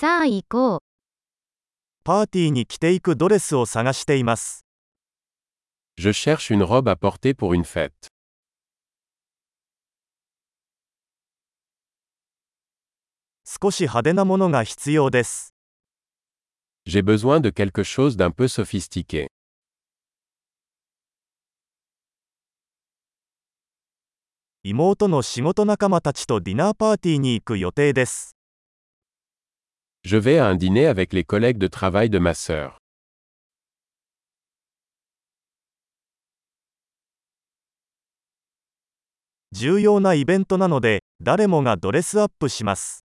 さあ行こう。パーティーに着ていくドレスを探しています。Je cherche une robe à porter pour une fête. 少し派手なものが必要です。J'ai besoin de quelque chose d'un peu sophistiqué. 妹の仕事仲間たちとディナーパーティーに行く予定です。Je vais à un dîner avec les collègues de travail de ma sœur. 重要なイベントなので、誰もがドレスアップします。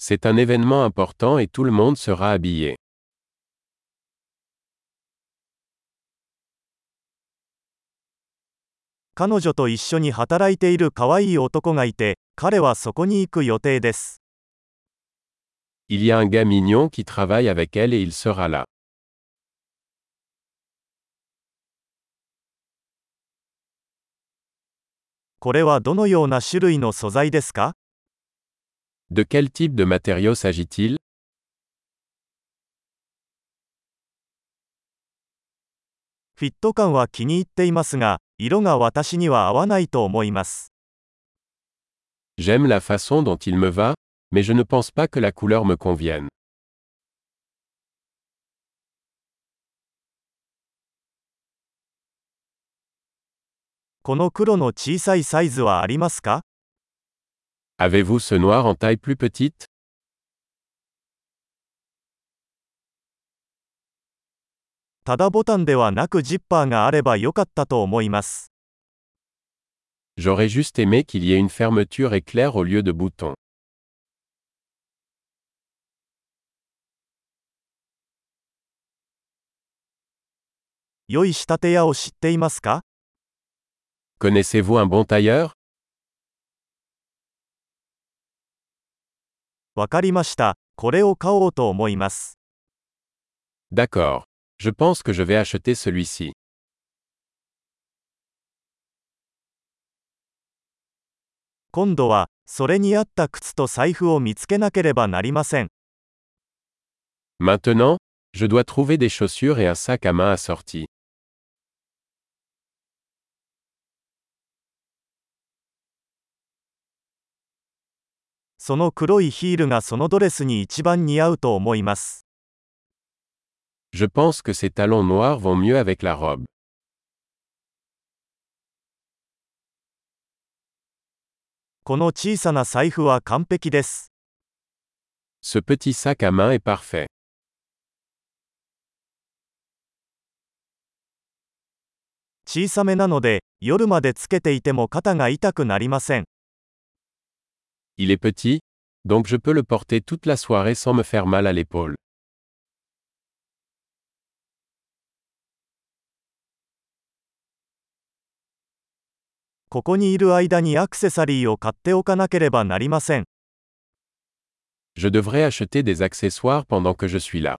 C'est un événement important et tout le monde sera habillé. 彼女と一緒に働いている可愛い男が Il y a un gars mignon qui travaille avec elle et il sera là. これはどのような種類の素材ですか De quel type de matériau s'agit-il フィット感は気に入っていますが、色が私には合わないと思います。 J'aime la façon dont il me va, mais je ne pense pas que la couleur me convienne. Avez-vous ce noir en taille plus petite? J'aurais juste aimé qu'il y ait une fermeture éclair au lieu de boutons. 良い仕立て屋を知っていますか Connaissez-vous un bon tailleur わかりました。これを買おうと思います。D'accord. Je pense que je vais acheter celui-ci. 今度は、それに合った靴と財布を見つけなければなりません。Maintenant, je dois trouver des chaussures et un sac à main assorti. その黒いヒールがそのドレスに一番似合うと思います。Je pense que ces talons noirs vont mieux avec la robe. この小さな財布は完璧です。Ce petit sac à main est parfait. 小さめなので、夜までつけていても肩が痛くなりません。Il est petit, donc je peux le porter toute la soirée sans me faire mal à l'épaule. Je devrais acheter des accessoires pendant que je suis là.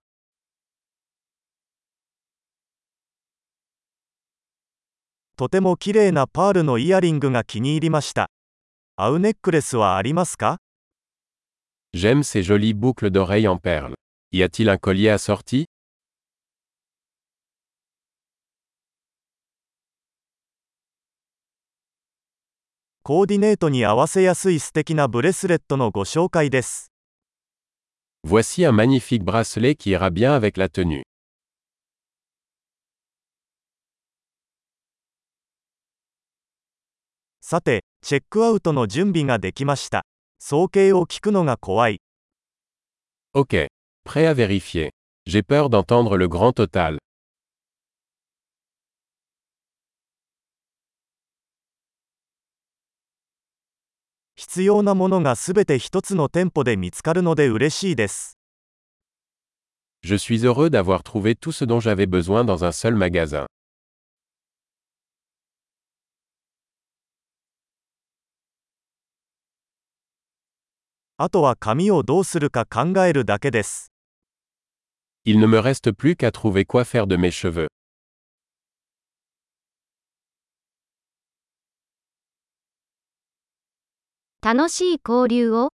J'aime ces jolies boucles d'oreilles en perles. Y a-t-il un collier assorti? Voici un magnifique bracelet qui ira bien avec la tenue. チェックアウトの準備ができました。総計を聞くのが怖い。Ok. Prêt à vérifier. J'ai peur d'entendre le grand total. 必要なものがすべて一つの店舗で見つかるので嬉しいです。Je suis heureux d'avoir trouvé tout ce dont j'avais besoin dans un seul magasin. あとは紙をどうするか考えるだけです。Il ne me reste plus qu'à trouver quoi faire de mes cheveux. 楽しい交流を。